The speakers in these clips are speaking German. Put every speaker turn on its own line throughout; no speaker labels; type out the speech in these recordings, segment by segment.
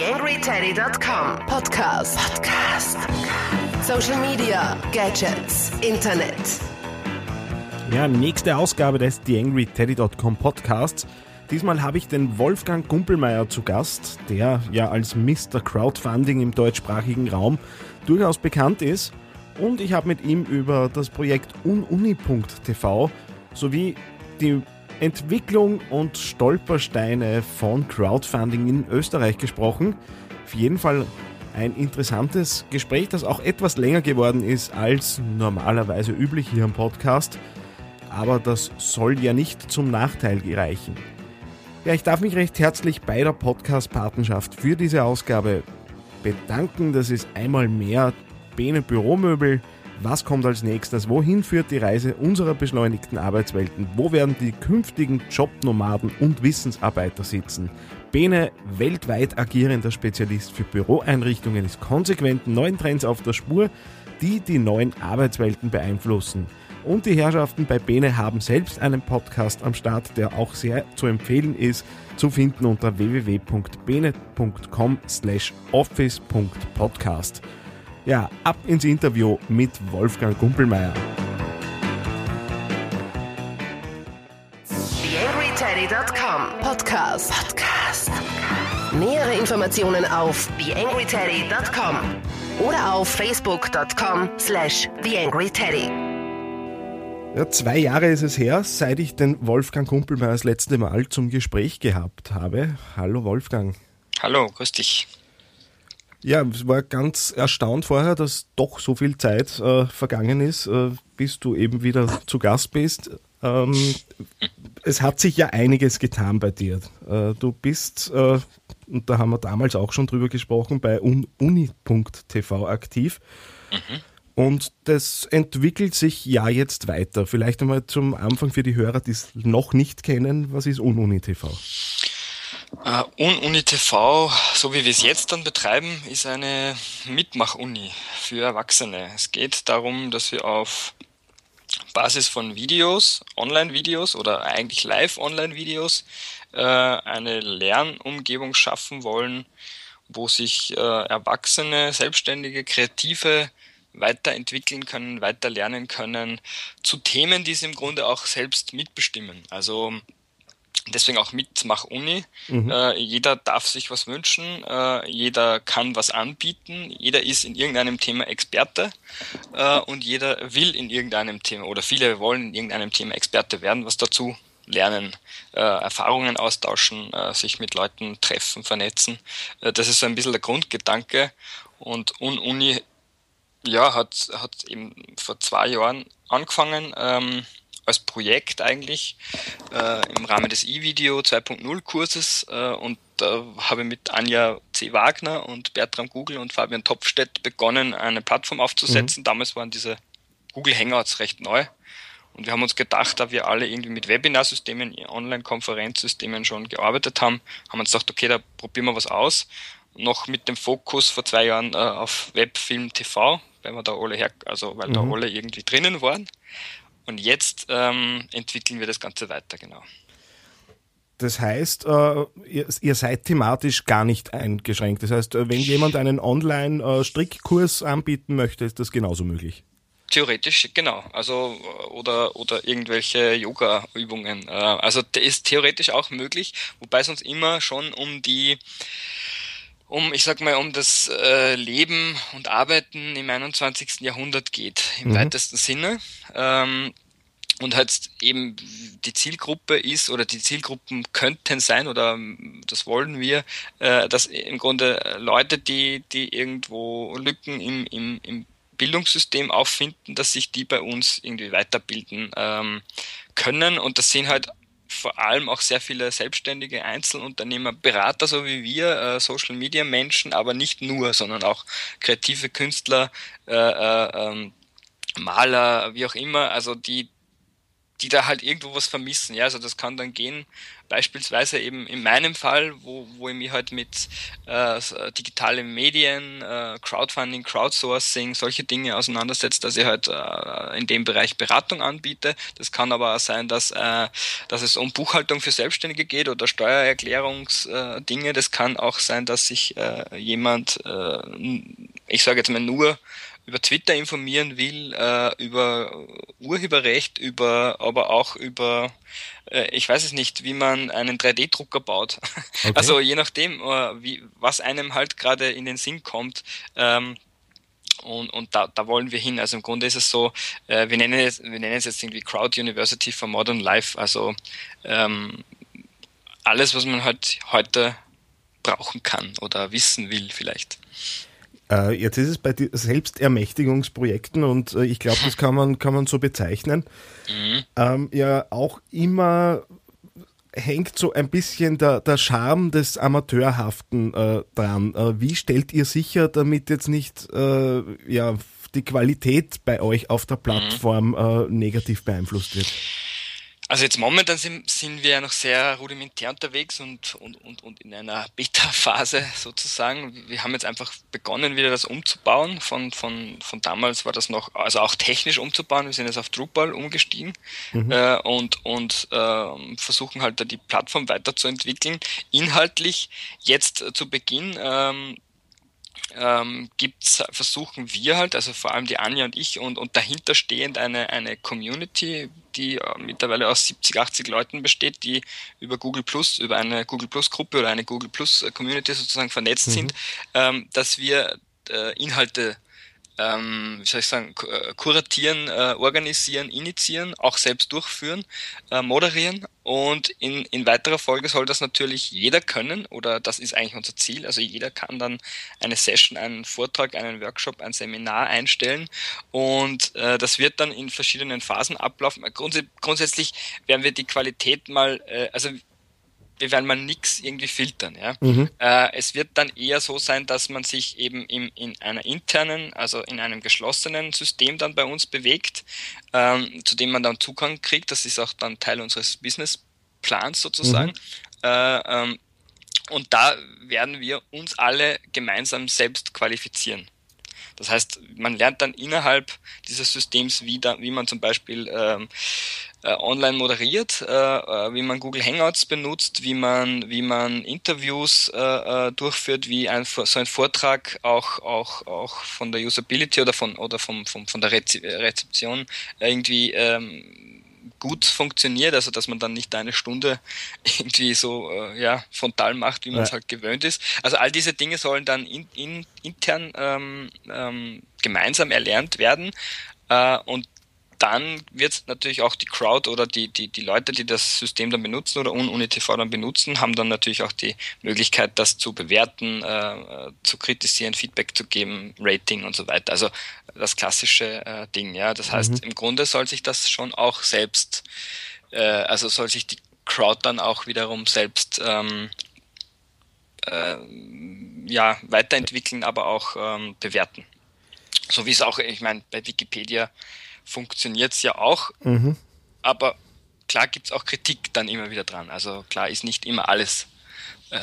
TheAngryTeddy.com Podcast. Podcast. Social Media, Gadgets, Internet.
Ja, nächste Ausgabe des TheAngryTeddy.com Podcasts. Diesmal habe ich den Wolfgang Gumpelmeier zu Gast, der ja als Mr. Crowdfunding im deutschsprachigen Raum durchaus bekannt ist. Und ich habe mit ihm über das Projekt ununi.tv sowie die Entwicklung und Stolpersteine von Crowdfunding in Österreich gesprochen. Auf jeden Fall ein interessantes Gespräch, das auch etwas länger geworden ist als normalerweise üblich hier im Podcast. Aber das soll ja nicht zum Nachteil gereichen. Ja, ich darf mich recht herzlich bei der Podcast-Patenschaft für diese Ausgabe bedanken. Das ist einmal mehr Bene Büromöbel, was kommt als nächstes? Wohin führt die Reise unserer beschleunigten Arbeitswelten? Wo werden die künftigen Jobnomaden und Wissensarbeiter sitzen? Bene, weltweit agierender Spezialist für Büroeinrichtungen, ist konsequent neuen Trends auf der Spur, die die neuen Arbeitswelten beeinflussen. Und die Herrschaften bei Bene haben selbst einen Podcast am Start, der auch sehr zu empfehlen ist, zu finden unter www.bene.com slash office.podcast. Ja, ab ins Interview mit Wolfgang Gumpelmeier.
TheAngryTeddy.com Podcast. Podcast. Nähere Informationen auf TheAngryTeddy.com oder auf Facebook.com slash TheAngryTeddy.
Ja, zwei Jahre ist es her, seit ich den Wolfgang Kumpelmeier das letzte Mal zum Gespräch gehabt habe. Hallo Wolfgang.
Hallo, grüß dich.
Ja, es war ganz erstaunt vorher, dass doch so viel Zeit äh, vergangen ist, äh, bis du eben wieder zu Gast bist. Ähm, es hat sich ja einiges getan bei dir. Äh, du bist, äh, und da haben wir damals auch schon drüber gesprochen, bei uni.tv aktiv. Mhm. Und das entwickelt sich ja jetzt weiter. Vielleicht einmal zum Anfang für die Hörer, die es noch nicht kennen, was ist UnUni.tv?
Uh, Uni TV, so wie wir es jetzt dann betreiben, ist eine Mitmach-Uni für Erwachsene. Es geht darum, dass wir auf Basis von Videos, Online-Videos oder eigentlich Live-Online-Videos äh, eine Lernumgebung schaffen wollen, wo sich äh, Erwachsene, Selbstständige, Kreative weiterentwickeln können, weiter lernen können zu Themen, die sie im Grunde auch selbst mitbestimmen. Also Deswegen auch Mitmach Uni. Mhm. Äh, jeder darf sich was wünschen, äh, jeder kann was anbieten, jeder ist in irgendeinem Thema Experte äh, und jeder will in irgendeinem Thema oder viele wollen in irgendeinem Thema Experte werden, was dazu lernen, äh, Erfahrungen austauschen, äh, sich mit Leuten treffen, vernetzen. Äh, das ist so ein bisschen der Grundgedanke und Uni ja, hat, hat eben vor zwei Jahren angefangen. Ähm, als Projekt eigentlich äh, im Rahmen des E-Video 2.0 Kurses äh, und da habe mit Anja C. Wagner und Bertram Google und Fabian Topfstedt begonnen, eine Plattform aufzusetzen. Mhm. Damals waren diese Google Hangouts recht neu. Und wir haben uns gedacht, da wir alle irgendwie mit Webinarsystemen, Online-Konferenzsystemen schon gearbeitet haben, haben wir uns gedacht, okay, da probieren wir was aus. Noch mit dem Fokus vor zwei Jahren äh, auf Web, Film, TV, weil wir da alle her, also weil mhm. da alle irgendwie drinnen waren. Und jetzt ähm, entwickeln wir das Ganze weiter, genau.
Das heißt, äh, ihr, seid thematisch gar nicht eingeschränkt. Das heißt, äh, wenn jemand einen Online-Strickkurs anbieten möchte, ist das genauso möglich.
Theoretisch, genau. Also oder oder irgendwelche Yoga-Übungen. Äh, also der ist theoretisch auch möglich, wobei es uns immer schon um die um, ich sag mal, um das äh, Leben und Arbeiten im 21. Jahrhundert geht, im mhm. weitesten Sinne. Ähm, und halt eben die Zielgruppe ist oder die Zielgruppen könnten sein oder das wollen wir, äh, dass im Grunde Leute, die, die irgendwo Lücken im, im, im Bildungssystem auffinden, dass sich die bei uns irgendwie weiterbilden ähm, können. Und das sind halt vor allem auch sehr viele selbstständige Einzelunternehmer, Berater, so wie wir, äh, Social Media Menschen, aber nicht nur, sondern auch kreative Künstler, äh, äh, ähm, Maler, wie auch immer, also die, die da halt irgendwo was vermissen. Ja, also das kann dann gehen beispielsweise eben in meinem Fall, wo, wo ich mich halt mit äh, digitalen Medien, äh, Crowdfunding, Crowdsourcing, solche Dinge auseinandersetze, dass ich halt äh, in dem Bereich Beratung anbiete. Das kann aber auch sein, dass, äh, dass es um Buchhaltung für Selbstständige geht oder Steuererklärungsdinge. das kann auch sein, dass sich äh, jemand, äh, ich sage jetzt mal nur, über Twitter informieren will, äh, über Urheberrecht, über, aber auch über, äh, ich weiß es nicht, wie man einen 3D-Drucker baut. Okay. Also je nachdem, äh, wie, was einem halt gerade in den Sinn kommt. Ähm, und, und da, da wollen wir hin. Also im Grunde ist es so, äh, wir, nennen es, wir nennen es jetzt irgendwie Crowd University for Modern Life. Also ähm, alles, was man halt heute brauchen kann oder wissen will vielleicht.
Äh, jetzt ist es bei Selbstermächtigungsprojekten und äh, ich glaube, das kann man, kann man so bezeichnen, mhm. ähm, ja auch immer hängt so ein bisschen der, der Charme des Amateurhaften äh, dran. Äh, wie stellt ihr sicher, damit jetzt nicht äh, ja, die Qualität bei euch auf der mhm. Plattform mhm. negativ beeinflusst wird?
Also jetzt momentan sind, sind wir ja noch sehr rudimentär unterwegs und, und, und, und in einer Beta-Phase sozusagen. Wir haben jetzt einfach begonnen, wieder das umzubauen. Von, von, von damals war das noch, also auch technisch umzubauen. Wir sind jetzt auf Drupal umgestiegen mhm. äh, und, und äh, versuchen halt da die Plattform weiterzuentwickeln. Inhaltlich jetzt äh, zu Beginn ähm, ähm, gibt's, versuchen wir halt, also vor allem die Anja und ich und, und dahinter stehend eine, eine Community, die äh, mittlerweile aus 70, 80 Leuten besteht, die über Google Plus, über eine Google Plus Gruppe oder eine Google Plus Community sozusagen vernetzt mhm. sind, ähm, dass wir äh, Inhalte ähm, wie soll ich sagen, äh, kuratieren, äh, organisieren, initiieren, auch selbst durchführen, äh, moderieren und in, in weiterer Folge soll das natürlich jeder können oder das ist eigentlich unser Ziel. Also jeder kann dann eine Session, einen Vortrag, einen Workshop, ein Seminar einstellen und äh, das wird dann in verschiedenen Phasen ablaufen. Grunds grundsätzlich werden wir die Qualität mal, äh, also wir werden mal nichts irgendwie filtern. Ja? Mhm. Äh, es wird dann eher so sein, dass man sich eben im, in einer internen, also in einem geschlossenen System dann bei uns bewegt, ähm, zu dem man dann Zugang kriegt. Das ist auch dann Teil unseres Businessplans sozusagen. Mhm. Äh, ähm, und da werden wir uns alle gemeinsam selbst qualifizieren. Das heißt, man lernt dann innerhalb dieses Systems, wie, da, wie man zum Beispiel ähm, äh, online moderiert, äh, äh, wie man Google Hangouts benutzt, wie man, wie man Interviews äh, äh durchführt, wie ein, so ein Vortrag auch, auch, auch von der Usability oder von, oder vom, vom, von der Rezeption irgendwie ähm, gut funktioniert, also dass man dann nicht eine Stunde irgendwie so äh, ja, frontal macht, wie man es ja. halt gewöhnt ist. Also all diese Dinge sollen dann in, in, intern ähm, ähm, gemeinsam erlernt werden. Äh, und dann wird natürlich auch die Crowd oder die, die, die Leute, die das System dann benutzen oder UniTV dann benutzen, haben dann natürlich auch die Möglichkeit, das zu bewerten, äh, zu kritisieren, Feedback zu geben, Rating und so weiter. Also das klassische äh, Ding, ja. Das heißt, mhm. im Grunde soll sich das schon auch selbst, äh, also soll sich die Crowd dann auch wiederum selbst ähm, äh, ja, weiterentwickeln, aber auch ähm, bewerten. So wie es auch, ich meine, bei Wikipedia funktioniert es ja auch. Mhm. Aber klar gibt es auch Kritik dann immer wieder dran. Also klar ist nicht immer alles äh,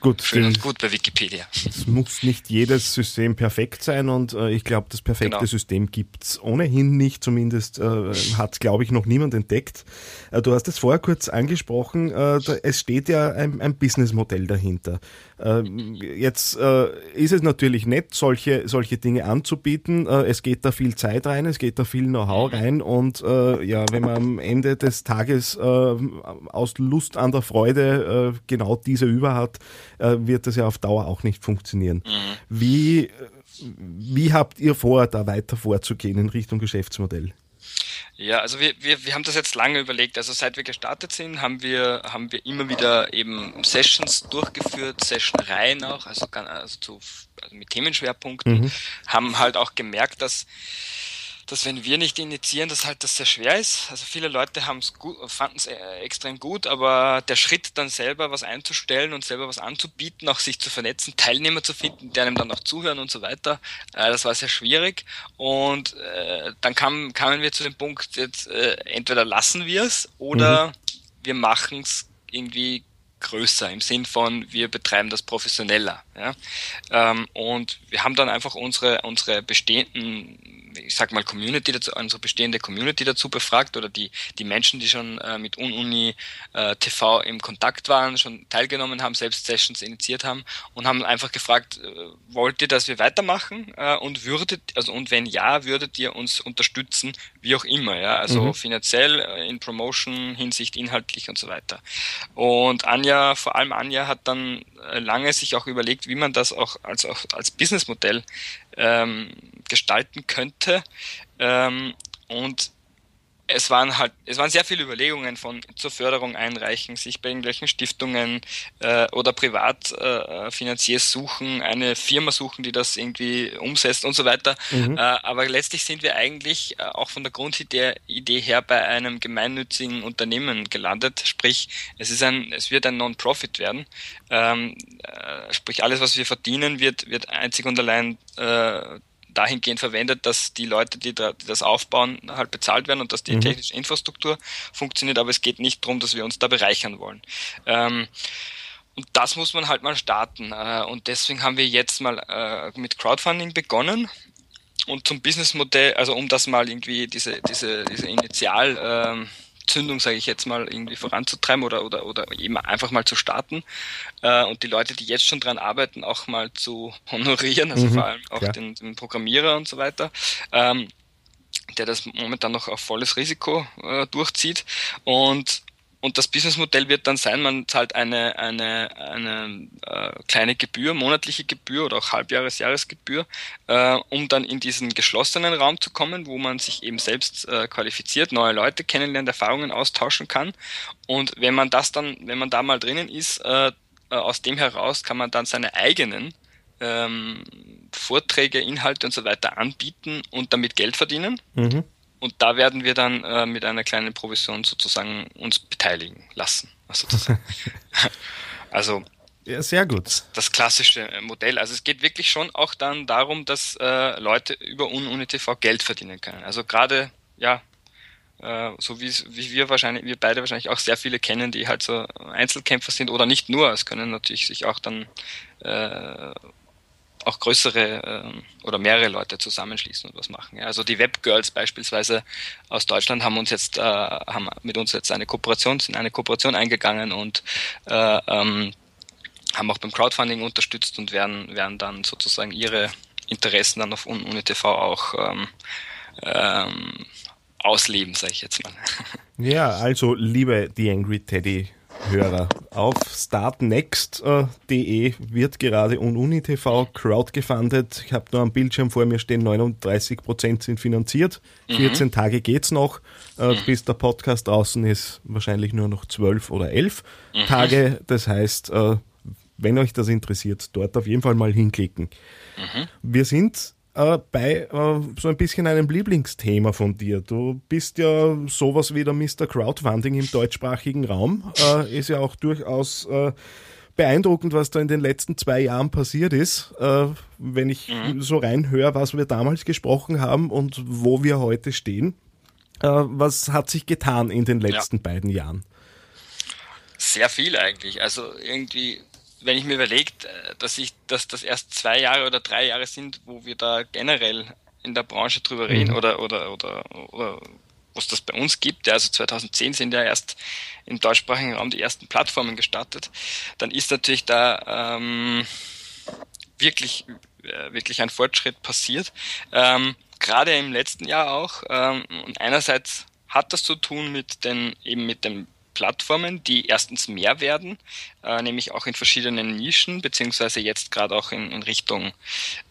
gut, schön und gut bei Wikipedia.
Es muss nicht jedes System perfekt sein und äh, ich glaube, das perfekte genau. System gibt es ohnehin nicht. Zumindest äh, hat glaube ich, noch niemand entdeckt. Äh, du hast es vorher kurz angesprochen, äh, da, es steht ja ein, ein Businessmodell dahinter. Ähm, jetzt äh, ist es natürlich nett, solche, solche Dinge anzubieten. Äh, es geht da viel Zeit rein, es geht da viel Know-how rein und äh, ja, wenn man am Ende des Tages aus Lust an der Freude genau diese über hat, wird das ja auf Dauer auch nicht funktionieren. Mhm. Wie, wie habt ihr vor, da weiter vorzugehen in Richtung Geschäftsmodell?
Ja, also wir, wir, wir haben das jetzt lange überlegt. Also seit wir gestartet sind, haben wir, haben wir immer wieder eben Sessions durchgeführt, Session-Reihen auch, also, also, zu, also mit Themenschwerpunkten, mhm. haben halt auch gemerkt, dass dass wenn wir nicht initiieren, dass halt das sehr schwer ist. Also viele Leute haben es gut, fanden es äh, extrem gut, aber der Schritt dann selber was einzustellen und selber was anzubieten, auch sich zu vernetzen, Teilnehmer zu finden, die einem dann auch zuhören und so weiter, äh, das war sehr schwierig. Und äh, dann kam, kamen wir zu dem Punkt, jetzt äh, entweder lassen wir es oder mhm. wir machen es irgendwie größer im Sinn von wir betreiben das professioneller. Ja? Ähm, und wir haben dann einfach unsere unsere bestehenden ich sag mal Community dazu, unsere bestehende Community dazu befragt oder die die Menschen, die schon äh, mit Ununi äh, TV im Kontakt waren, schon teilgenommen haben, selbst Sessions initiiert haben und haben einfach gefragt, äh, wollt ihr, dass wir weitermachen äh, und würdet also und wenn ja, würdet ihr uns unterstützen, wie auch immer, ja, also mhm. finanziell äh, in Promotion Hinsicht inhaltlich und so weiter. Und Anja vor allem Anja hat dann äh, lange sich auch überlegt, wie man das auch als, auch als Businessmodell ähm, gestalten könnte. Ähm, und es waren halt, es waren sehr viele Überlegungen von zur Förderung einreichen, sich bei irgendwelchen Stiftungen äh, oder Privatfinanziers äh, suchen, eine Firma suchen, die das irgendwie umsetzt und so weiter. Mhm. Äh, aber letztlich sind wir eigentlich äh, auch von der Grundidee Idee her bei einem gemeinnützigen Unternehmen gelandet. Sprich, es ist ein, es wird ein Non-Profit werden. Ähm, äh, sprich, alles, was wir verdienen, wird, wird einzig und allein äh, dahingehend verwendet, dass die Leute, die, da, die das aufbauen, halt bezahlt werden und dass die mhm. technische Infrastruktur funktioniert, aber es geht nicht darum, dass wir uns da bereichern wollen. Ähm, und das muss man halt mal starten. Äh, und deswegen haben wir jetzt mal äh, mit Crowdfunding begonnen. Und zum Businessmodell, also um das mal irgendwie diese, diese, diese Initial, ähm, Zündung, sage ich jetzt mal, irgendwie voranzutreiben oder, oder, oder eben einfach mal zu starten äh, und die Leute, die jetzt schon dran arbeiten, auch mal zu honorieren, also mhm, vor allem auch den, den, Programmierer und so weiter. Ähm, der das momentan noch auf volles Risiko äh, durchzieht. Und und das Businessmodell wird dann sein, man zahlt eine, eine, eine äh, kleine Gebühr, monatliche Gebühr oder auch Halbjahres-, Jahresgebühr, äh, um dann in diesen geschlossenen Raum zu kommen, wo man sich eben selbst äh, qualifiziert, neue Leute kennenlernt, Erfahrungen austauschen kann. Und wenn man das dann, wenn man da mal drinnen ist, äh, äh aus dem heraus kann man dann seine eigenen ähm, Vorträge, Inhalte und so weiter anbieten und damit Geld verdienen. Mhm. Und da werden wir dann äh, mit einer kleinen Provision sozusagen uns beteiligen lassen. Sozusagen. also
ja, sehr gut.
Das klassische Modell. Also es geht wirklich schon auch dann darum, dass äh, Leute über UniTV Geld verdienen können. Also gerade, ja, äh, so wie, wie wir wahrscheinlich, wir beide wahrscheinlich auch sehr viele kennen, die halt so Einzelkämpfer sind oder nicht nur. Es können natürlich sich auch dann äh, auch größere äh, oder mehrere Leute zusammenschließen und was machen. Ja. Also die Webgirls beispielsweise aus Deutschland haben uns jetzt äh, haben mit uns jetzt eine Kooperation sind eine Kooperation eingegangen und äh, ähm, haben auch beim Crowdfunding unterstützt und werden werden dann sozusagen ihre Interessen dann auf UniTV auch ähm, ähm, ausleben, sage ich jetzt mal.
Ja, also liebe The Angry Teddy Hörer. Auf startnext.de wird gerade UniTV crowdgefundet. Ich habe nur am Bildschirm vor mir stehen, 39% sind finanziert. 14 mhm. Tage geht's noch. Äh, mhm. Bis der Podcast draußen ist, wahrscheinlich nur noch 12 oder 11 mhm. Tage. Das heißt, äh, wenn euch das interessiert, dort auf jeden Fall mal hinklicken. Mhm. Wir sind äh, bei äh, so ein bisschen einem Lieblingsthema von dir. Du bist ja sowas wie der Mr. Crowdfunding im deutschsprachigen Raum. Äh, ist ja auch durchaus äh, beeindruckend, was da in den letzten zwei Jahren passiert ist. Äh, wenn ich mhm. so reinhöre, was wir damals gesprochen haben und wo wir heute stehen. Äh, was hat sich getan in den letzten ja. beiden Jahren?
Sehr viel eigentlich. Also irgendwie wenn ich mir überlege, äh, dass ich, dass das erst zwei Jahre oder drei Jahre sind, wo wir da generell in der Branche drüber reden mhm. oder, oder, oder, oder was das bei uns gibt. Ja, also 2010 sind ja erst im deutschsprachigen Raum die ersten Plattformen gestartet. Dann ist natürlich da ähm, wirklich, äh, wirklich ein Fortschritt passiert. Ähm, Gerade im letzten Jahr auch. Ähm, und einerseits hat das zu tun mit den, eben mit dem Plattformen, die erstens mehr werden, äh, nämlich auch in verschiedenen Nischen, beziehungsweise jetzt gerade auch in, in Richtung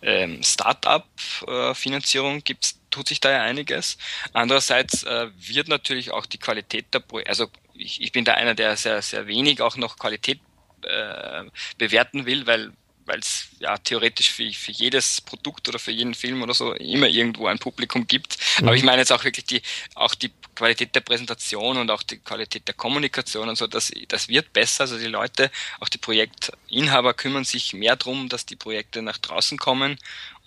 ähm, Startup-Finanzierung äh, tut sich da ja einiges. Andererseits äh, wird natürlich auch die Qualität der Projekte, also ich, ich bin da einer, der sehr, sehr wenig auch noch Qualität äh, bewerten will, weil weil es ja theoretisch für, für jedes Produkt oder für jeden Film oder so immer irgendwo ein Publikum gibt. Mhm. Aber ich meine jetzt auch wirklich die, auch die Qualität der Präsentation und auch die Qualität der Kommunikation und so, das, das wird besser. Also die Leute, auch die Projektinhaber kümmern sich mehr drum, dass die Projekte nach draußen kommen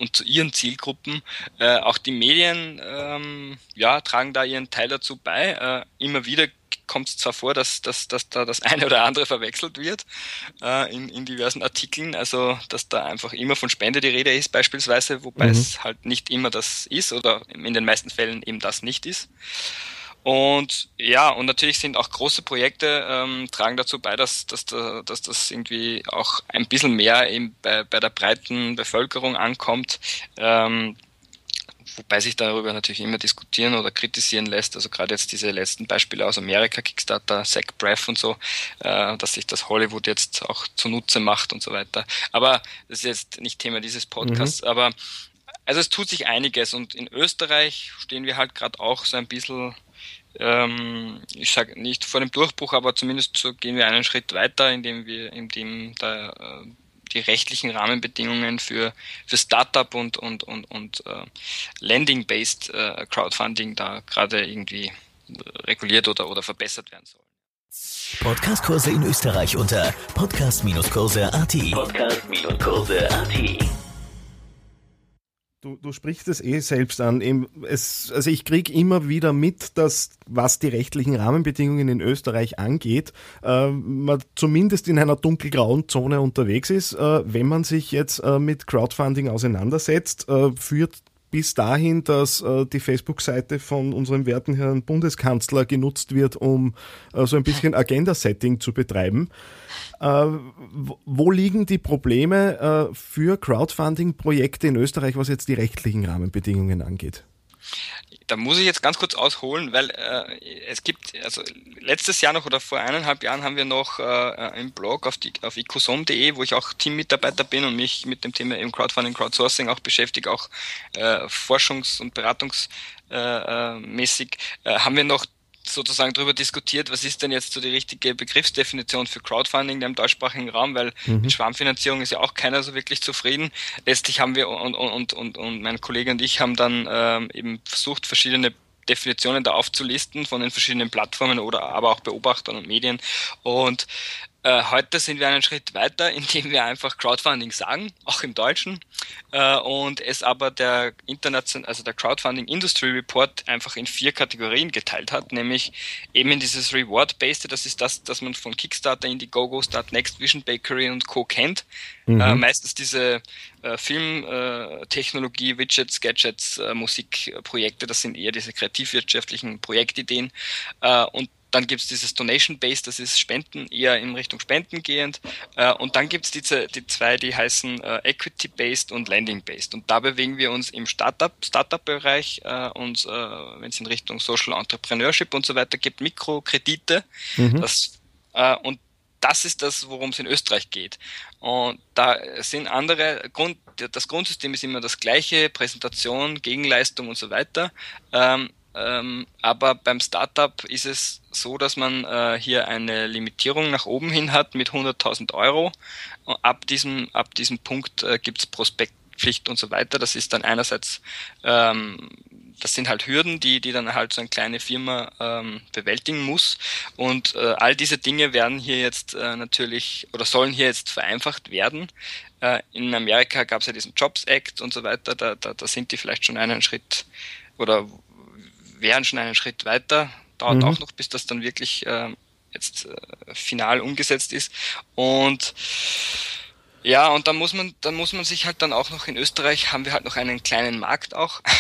und zu ihren Zielgruppen. Äh, auch die Medien ähm, ja, tragen da ihren Teil dazu bei. Äh, immer wieder kommt es zwar vor, dass, dass, dass da das eine oder andere verwechselt wird äh, in, in diversen Artikeln, also dass da einfach immer von Spende die Rede ist beispielsweise, wobei mhm. es halt nicht immer das ist oder in den meisten Fällen eben das nicht ist. Und ja, und natürlich sind auch große Projekte ähm, tragen dazu bei, dass, dass, dass das irgendwie auch ein bisschen mehr eben bei, bei der breiten Bevölkerung ankommt. Ähm, wobei sich darüber natürlich immer diskutieren oder kritisieren lässt. Also gerade jetzt diese letzten Beispiele aus Amerika, Kickstarter, Zach Braff und so, äh, dass sich das Hollywood jetzt auch zunutze macht und so weiter. Aber das ist jetzt nicht Thema dieses Podcasts, mhm. aber also es tut sich einiges und in Österreich stehen wir halt gerade auch so ein bisschen ähm, ich sage nicht vor dem Durchbruch, aber zumindest so gehen wir einen Schritt weiter, indem wir, indem da äh, die rechtlichen Rahmenbedingungen für, für Startup und, und, und, und äh, Landing-based äh, Crowdfunding da gerade irgendwie reguliert oder, oder verbessert werden sollen.
Podcastkurse in Österreich unter podcast-kurse.at. Podcast-kurse.at.
Du, du sprichst es eh selbst an. Es, also ich kriege immer wieder mit, dass was die rechtlichen Rahmenbedingungen in Österreich angeht, äh, man zumindest in einer dunkelgrauen Zone unterwegs ist. Äh, wenn man sich jetzt äh, mit Crowdfunding auseinandersetzt, äh, führt bis dahin, dass äh, die Facebook-Seite von unserem werten Herrn Bundeskanzler genutzt wird, um äh, so ein bisschen Agenda-Setting zu betreiben. Äh, wo liegen die Probleme äh, für Crowdfunding-Projekte in Österreich, was jetzt die rechtlichen Rahmenbedingungen angeht?
Da muss ich jetzt ganz kurz ausholen, weil äh, es gibt, also letztes Jahr noch oder vor eineinhalb Jahren haben wir noch äh, im Blog auf, die, auf icosom.de, wo ich auch Teammitarbeiter bin und mich mit dem Thema eben Crowdfunding, Crowdsourcing auch beschäftige, auch äh, forschungs- und beratungsmäßig, äh, äh, haben wir noch sozusagen darüber diskutiert, was ist denn jetzt so die richtige Begriffsdefinition für Crowdfunding im deutschsprachigen Raum, weil mhm. mit Schwarmfinanzierung ist ja auch keiner so wirklich zufrieden. Letztlich haben wir und, und, und, und mein Kollege und ich haben dann ähm, eben versucht, verschiedene Definitionen da aufzulisten von den verschiedenen Plattformen oder aber auch Beobachtern und Medien. Und äh, heute sind wir einen Schritt weiter, indem wir einfach Crowdfunding sagen, auch im Deutschen, äh, und es aber der international, also der Crowdfunding Industry Report einfach in vier Kategorien geteilt hat, nämlich eben in dieses Reward-Based, das ist das, das man von Kickstarter, Indiegogo, Start Next, Vision Bakery und Co. kennt. Mhm. Äh, meistens diese äh, Filmtechnologie, Widgets, Gadgets, äh, Musikprojekte, das sind eher diese kreativwirtschaftlichen Projektideen. Äh, und dann gibt es dieses Donation Base, das ist Spenden, eher in Richtung Spenden gehend. Äh, und dann gibt es die, die zwei, die heißen äh, Equity Based und Landing Based. Und da bewegen wir uns im Startup, Startup-Bereich äh, und äh, wenn es in Richtung Social Entrepreneurship und so weiter gibt, Mikrokredite. Mhm. Das, äh, und das ist das, worum es in Österreich geht. Und da sind andere Grund, das Grundsystem ist immer das gleiche, Präsentation, Gegenleistung und so weiter. Ähm, ähm, aber beim Startup ist es so, dass man äh, hier eine Limitierung nach oben hin hat mit 100.000 Euro. Ab diesem, ab diesem Punkt äh, gibt es Prospektpflicht und so weiter. Das ist dann einerseits, ähm, das sind halt Hürden, die, die dann halt so eine kleine Firma ähm, bewältigen muss. Und äh, all diese Dinge werden hier jetzt äh, natürlich oder sollen hier jetzt vereinfacht werden. Äh, in Amerika gab es ja diesen Jobs Act und so weiter. Da, da, da sind die vielleicht schon einen Schritt oder wären schon einen Schritt weiter. Dauert mhm. auch noch, bis das dann wirklich äh, jetzt äh, final umgesetzt ist. Und ja, und dann muss man, dann muss man sich halt dann auch noch in Österreich haben wir halt noch einen kleinen Markt auch.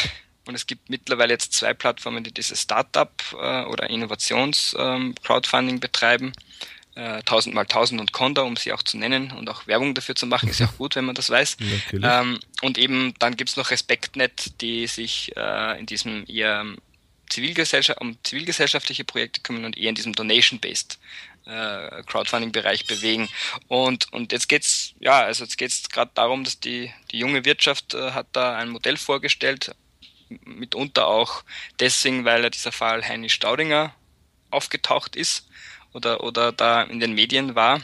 Und es gibt mittlerweile jetzt zwei Plattformen, die diese Startup äh, oder Innovations-Crowdfunding ähm, betreiben. Äh, 1000 mal 1000 und Conda, um sie auch zu nennen und auch Werbung dafür zu machen, ist ja auch gut, wenn man das weiß. Ähm, und eben dann gibt's noch Respektnet, die sich äh, in diesem eher Zivilgesellschaft, um zivilgesellschaftliche Projekte kümmern und eher in diesem Donation-based äh, Crowdfunding-Bereich bewegen. Und, und jetzt geht's, ja, also jetzt geht's gerade darum, dass die, die junge Wirtschaft äh, hat da ein Modell vorgestellt, mitunter auch deswegen, weil ja dieser Fall Heini Staudinger aufgetaucht ist oder, oder da in den Medien war,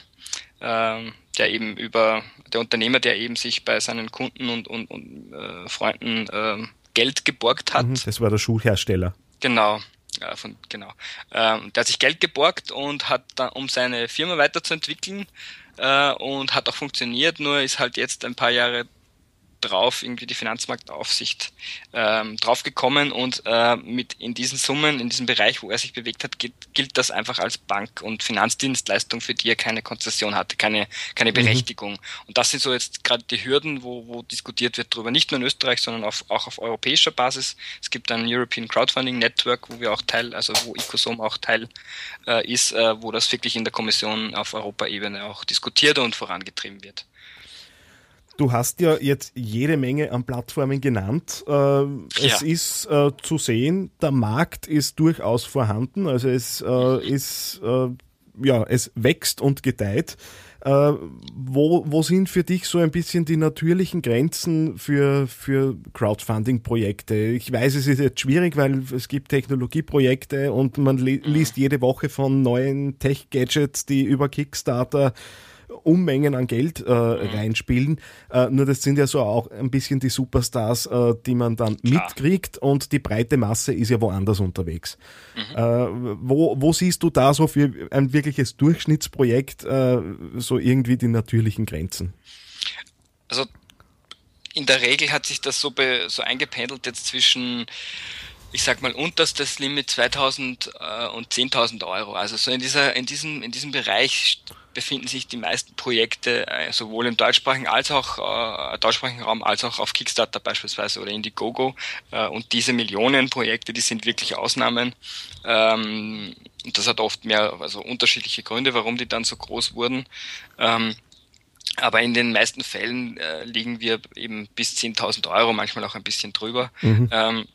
ähm, der eben über, der Unternehmer, der eben sich bei seinen Kunden und, und, und äh, Freunden äh, Geld geborgt hat. Mhm,
das war der Schuhhersteller.
Genau. Ja, von, genau. Ähm, der hat sich Geld geborgt und hat dann, um seine Firma weiterzuentwickeln äh, und hat auch funktioniert, nur ist halt jetzt ein paar Jahre drauf irgendwie die Finanzmarktaufsicht ähm, draufgekommen und äh, mit in diesen Summen, in diesem Bereich, wo er sich bewegt hat, gilt, gilt das einfach als Bank- und Finanzdienstleistung, für die er keine Konzession hatte, keine, keine mhm. Berechtigung. Mhm. Und das sind so jetzt gerade die Hürden, wo, wo diskutiert wird darüber, nicht nur in Österreich, sondern auf, auch auf europäischer Basis. Es gibt ein European Crowdfunding Network, wo wir auch Teil, also wo Ecosom auch Teil äh, ist, äh, wo das wirklich in der Kommission auf Europaebene auch diskutiert und vorangetrieben wird.
Du hast ja jetzt jede Menge an Plattformen genannt. Äh, es ja. ist äh, zu sehen, der Markt ist durchaus vorhanden. Also es äh, ist, äh, ja, es wächst und gedeiht. Äh, wo, wo sind für dich so ein bisschen die natürlichen Grenzen für, für Crowdfunding-Projekte? Ich weiß, es ist jetzt schwierig, weil es gibt Technologieprojekte und man li liest jede Woche von neuen Tech-Gadgets, die über Kickstarter Unmengen an Geld äh, mhm. reinspielen. Äh, nur das sind ja so auch ein bisschen die Superstars, äh, die man dann Klar. mitkriegt und die breite Masse ist ja woanders unterwegs. Mhm. Äh, wo, wo siehst du da so für ein wirkliches Durchschnittsprojekt äh, so irgendwie die natürlichen Grenzen?
Also in der Regel hat sich das so, be, so eingependelt jetzt zwischen ich sag mal, unterstes Limit 2000 äh, und 10.000 Euro. Also so in dieser, in diesem, in diesem Bereich befinden sich die meisten Projekte äh, sowohl im deutschsprachigen als auch äh, deutschsprachigen Raum als auch auf Kickstarter beispielsweise oder Indiegogo. Äh, und diese Millionenprojekte, die sind wirklich Ausnahmen. Ähm, und das hat oft mehr, also unterschiedliche Gründe, warum die dann so groß wurden. Ähm, aber in den meisten Fällen äh, liegen wir eben bis 10.000 Euro, manchmal auch ein bisschen drüber. Mhm. Ähm,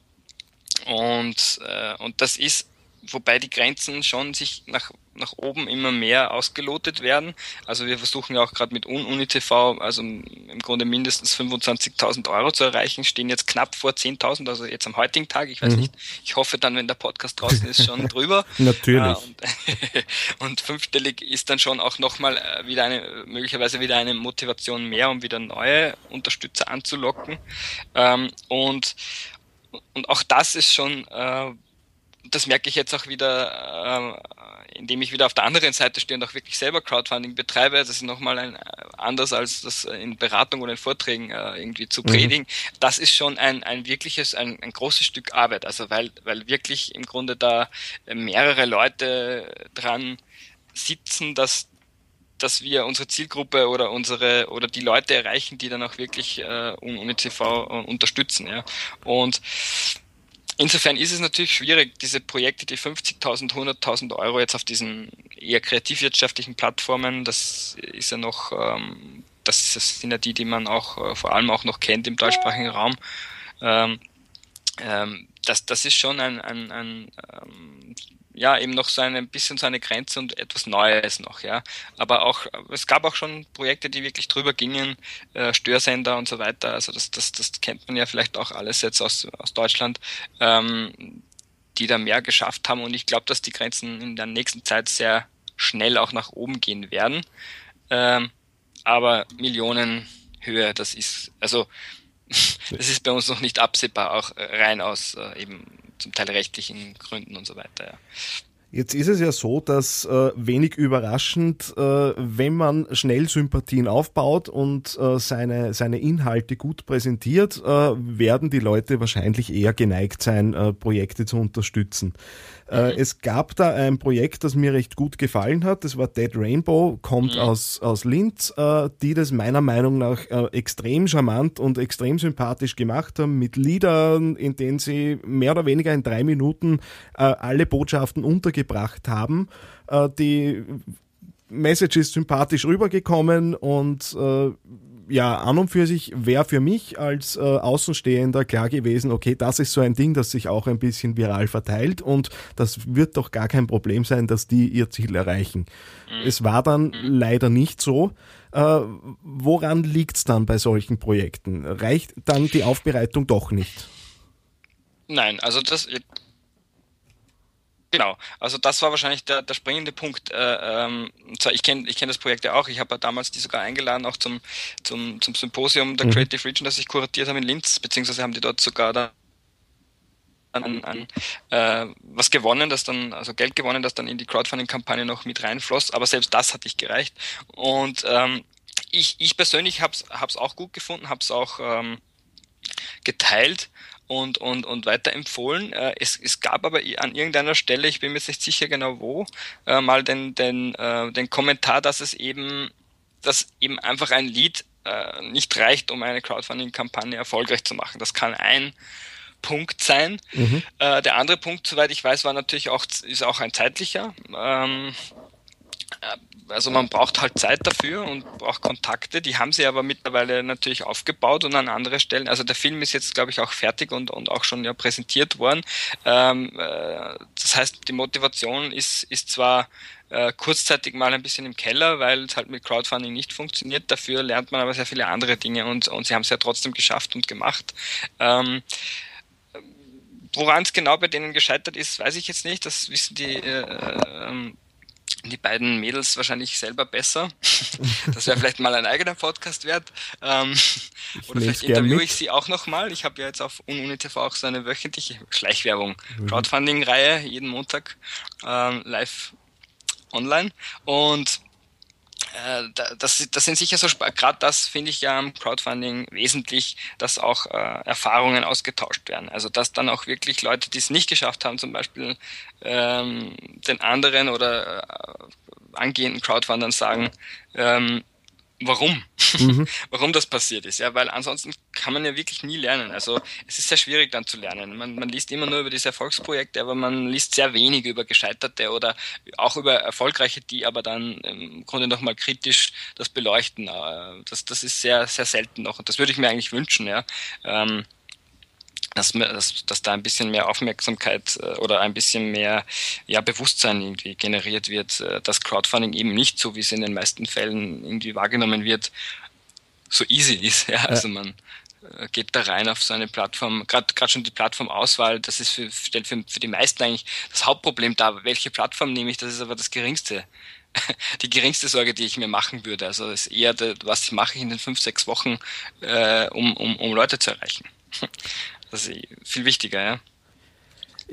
und, äh, und das ist wobei die Grenzen schon sich nach, nach oben immer mehr ausgelotet werden. Also wir versuchen ja auch gerade mit UniTV, also im Grunde mindestens 25.000 Euro zu erreichen, stehen jetzt knapp vor 10.000, also jetzt am heutigen Tag. Ich weiß mhm. nicht, ich hoffe dann, wenn der Podcast draußen ist, schon drüber.
Natürlich.
Äh, und, und, fünfstellig ist dann schon auch nochmal äh, wieder eine, möglicherweise wieder eine Motivation mehr, um wieder neue Unterstützer anzulocken. Ähm, und, und auch das ist schon äh, das merke ich jetzt auch wieder, äh, indem ich wieder auf der anderen Seite stehe und auch wirklich selber Crowdfunding betreibe. Das ist nochmal ein, anders als das in Beratung oder in Vorträgen äh, irgendwie zu mhm. predigen. Mhm. Das ist schon ein, ein wirkliches, ein, ein großes Stück Arbeit. Also weil, weil wirklich im Grunde da mehrere Leute dran sitzen, dass dass wir unsere Zielgruppe oder unsere oder die Leute erreichen, die dann auch wirklich äh, UNICV äh, unterstützen. Ja. Und Insofern ist es natürlich schwierig, diese Projekte, die 50.000, 100.000 Euro jetzt auf diesen eher kreativwirtschaftlichen Plattformen, das ist ja noch, ähm, das sind ja die, die man auch äh, vor allem auch noch kennt im deutschsprachigen Raum. Ähm, ähm, das, das ist schon ein, ein, ein ähm, ja, eben noch so ein bisschen so eine Grenze und etwas Neues noch, ja. Aber auch, es gab auch schon Projekte, die wirklich drüber gingen, äh, Störsender und so weiter. Also das, das, das kennt man ja vielleicht auch alles jetzt aus, aus Deutschland, ähm, die da mehr geschafft haben. Und ich glaube, dass die Grenzen in der nächsten Zeit sehr schnell auch nach oben gehen werden. Ähm, aber Millionenhöhe, das ist, also das ist bei uns noch nicht absehbar, auch rein aus äh, eben zum Teil rechtlichen Gründen und so weiter. Ja.
Jetzt ist es ja so, dass äh, wenig überraschend, äh, wenn man schnell Sympathien aufbaut und äh, seine, seine Inhalte gut präsentiert, äh, werden die Leute wahrscheinlich eher geneigt sein, äh, Projekte zu unterstützen. Äh, es gab da ein Projekt, das mir recht gut gefallen hat. Das war Dead Rainbow, kommt mhm. aus, aus Linz, äh, die das meiner Meinung nach äh, extrem charmant und extrem sympathisch gemacht haben, mit Liedern, in denen sie mehr oder weniger in drei Minuten äh, alle Botschaften untergebracht haben. Äh, die Message ist sympathisch rübergekommen und ja, an und für sich wäre für mich als äh, Außenstehender klar gewesen, okay, das ist so ein Ding, das sich auch ein bisschen viral verteilt und das wird doch gar kein Problem sein, dass die ihr Ziel erreichen. Mhm. Es war dann mhm. leider nicht so. Äh, woran liegt's dann bei solchen Projekten? Reicht dann die Aufbereitung doch nicht?
Nein, also das Genau, also das war wahrscheinlich der, der springende Punkt. Äh, ähm, ich kenne ich kenn das Projekt ja auch, ich habe damals die sogar eingeladen, auch zum, zum, zum Symposium der mhm. Creative Region, das ich kuratiert habe in Linz, beziehungsweise haben die dort sogar da an, an äh, was gewonnen, das dann, also Geld gewonnen, das dann in die Crowdfunding-Kampagne noch mit reinfloss, aber selbst das hat nicht gereicht. Und ähm, ich, ich persönlich habe es auch gut gefunden, habe es auch ähm, geteilt und, und, und weiterempfohlen. Äh, es, es gab aber an irgendeiner Stelle, ich bin mir jetzt nicht sicher genau wo, äh, mal den, den, äh, den Kommentar, dass es eben, dass eben einfach ein Lied äh, nicht reicht, um eine Crowdfunding-Kampagne erfolgreich zu machen. Das kann ein Punkt sein. Mhm. Äh, der andere Punkt, soweit ich weiß, war natürlich auch, ist auch ein zeitlicher. Ähm, äh, also man braucht halt Zeit dafür und braucht Kontakte. Die haben sie aber mittlerweile natürlich aufgebaut und an andere Stellen. Also der Film ist jetzt, glaube ich, auch fertig und, und auch schon ja präsentiert worden. Ähm, äh, das heißt, die Motivation ist, ist zwar äh, kurzzeitig mal ein bisschen im Keller, weil es halt mit Crowdfunding nicht funktioniert. Dafür lernt man aber sehr viele andere Dinge und, und sie haben es ja trotzdem geschafft und gemacht. Ähm, Woran es genau bei denen gescheitert ist, weiß ich jetzt nicht. Das wissen die, äh, ähm, die beiden Mädels wahrscheinlich selber besser. Das wäre vielleicht mal ein eigener Podcast wert. Ähm, oder vielleicht interviewe ich sie auch nochmal. Ich habe ja jetzt auf UniTV auch so eine wöchentliche Schleichwerbung, mhm. Crowdfunding-Reihe, jeden Montag ähm, live online. Und äh, das, das sind sicher so, gerade das finde ich ja am Crowdfunding wesentlich, dass auch äh, Erfahrungen ausgetauscht werden. Also dass dann auch wirklich Leute, die es nicht geschafft haben, zum Beispiel ähm, den anderen oder äh, angehenden Crowdfundern sagen, ähm, warum, mhm. warum das passiert ist. Ja, weil ansonsten kann man ja wirklich nie lernen. Also es ist sehr schwierig dann zu lernen. Man, man liest immer nur über diese Erfolgsprojekte, aber man liest sehr wenig über gescheiterte oder auch über erfolgreiche, die aber dann im Grunde nochmal kritisch das beleuchten. Äh, das, das ist sehr, sehr selten noch und das würde ich mir eigentlich wünschen. Ja. Ähm, dass, dass, dass da ein bisschen mehr Aufmerksamkeit äh, oder ein bisschen mehr ja, Bewusstsein irgendwie generiert wird, äh, dass Crowdfunding eben nicht so, wie es in den meisten Fällen irgendwie wahrgenommen wird, so easy ist. Ja? Also man äh, geht da rein auf so eine Plattform, gerade schon die Plattformauswahl, das ist für, stellt für, für die meisten eigentlich das Hauptproblem dar. Welche Plattform nehme ich? Das ist aber das geringste die geringste Sorge, die ich mir machen würde. Also ist eher, was mache ich in den fünf, sechs Wochen, äh, um, um, um Leute zu erreichen. Das ist viel wichtiger, ja.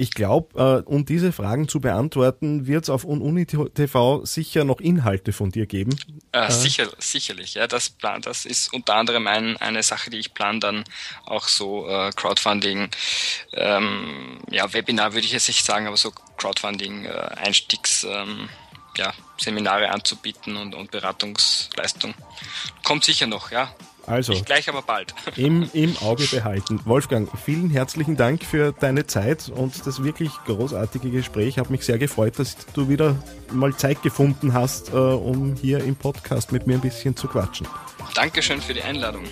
Ich glaube, äh, um diese Fragen zu beantworten, wird es auf UniTV sicher noch Inhalte von dir geben.
Äh, äh. Sicher, sicherlich, ja. Das, plan, das ist unter anderem ein, eine Sache, die ich plane, dann auch so äh, Crowdfunding, ähm, ja, Webinar würde ich jetzt nicht sagen, aber so Crowdfunding-Einstiegs, äh, ähm, ja, Seminare anzubieten und, und Beratungsleistung. Kommt sicher noch, ja.
Also,
Nicht gleich, aber bald.
Im, Im Auge behalten. Wolfgang, vielen herzlichen Dank für deine Zeit und das wirklich großartige Gespräch. Hat mich sehr gefreut, dass du wieder mal Zeit gefunden hast, äh, um hier im Podcast mit mir ein bisschen zu quatschen.
Dankeschön für die Einladung.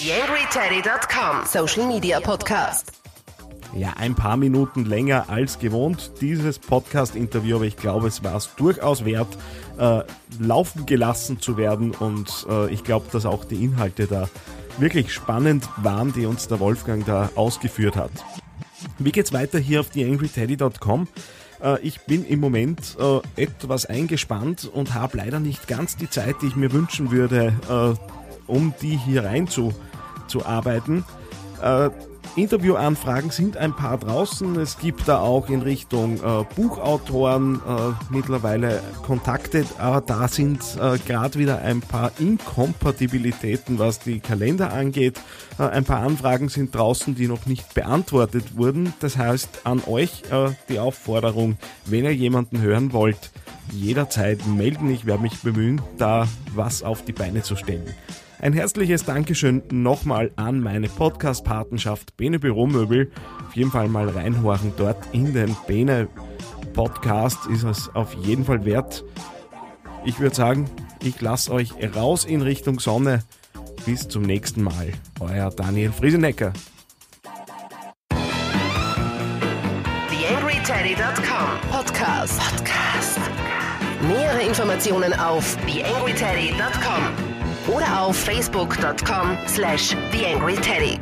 YangryTeddy.com Social Media Podcast
ja, ein paar Minuten länger als gewohnt, dieses Podcast-Interview, aber ich glaube, es war es durchaus wert, äh, laufen gelassen zu werden und äh, ich glaube, dass auch die Inhalte da wirklich spannend waren, die uns der Wolfgang da ausgeführt hat. Wie geht's weiter hier auf theangryteddy.com? Äh, ich bin im Moment äh, etwas eingespannt und habe leider nicht ganz die Zeit, die ich mir wünschen würde, äh, um die hier reinzuarbeiten. Äh, Interviewanfragen sind ein paar draußen. Es gibt da auch in Richtung äh, Buchautoren äh, mittlerweile Kontakte, aber da sind äh, gerade wieder ein paar Inkompatibilitäten, was die Kalender angeht. Äh, ein paar Anfragen sind draußen, die noch nicht beantwortet wurden. Das heißt an euch äh, die Aufforderung, wenn ihr jemanden hören wollt, jederzeit melden. Ich werde mich bemühen, da was auf die Beine zu stellen. Ein herzliches Dankeschön nochmal an meine Podcast-Patenschaft Bene Büromöbel. Auf jeden Fall mal reinhorchen dort in den Bene Podcast ist es auf jeden Fall wert. Ich würde sagen, ich lasse euch raus in Richtung Sonne. Bis zum nächsten Mal. Euer Daniel Friesenecker.
TheAngryTeddy.com Podcast. Podcast. Nähere Informationen auf TheAngryTeddy.com oder auf facebook.com slash theangryteddy.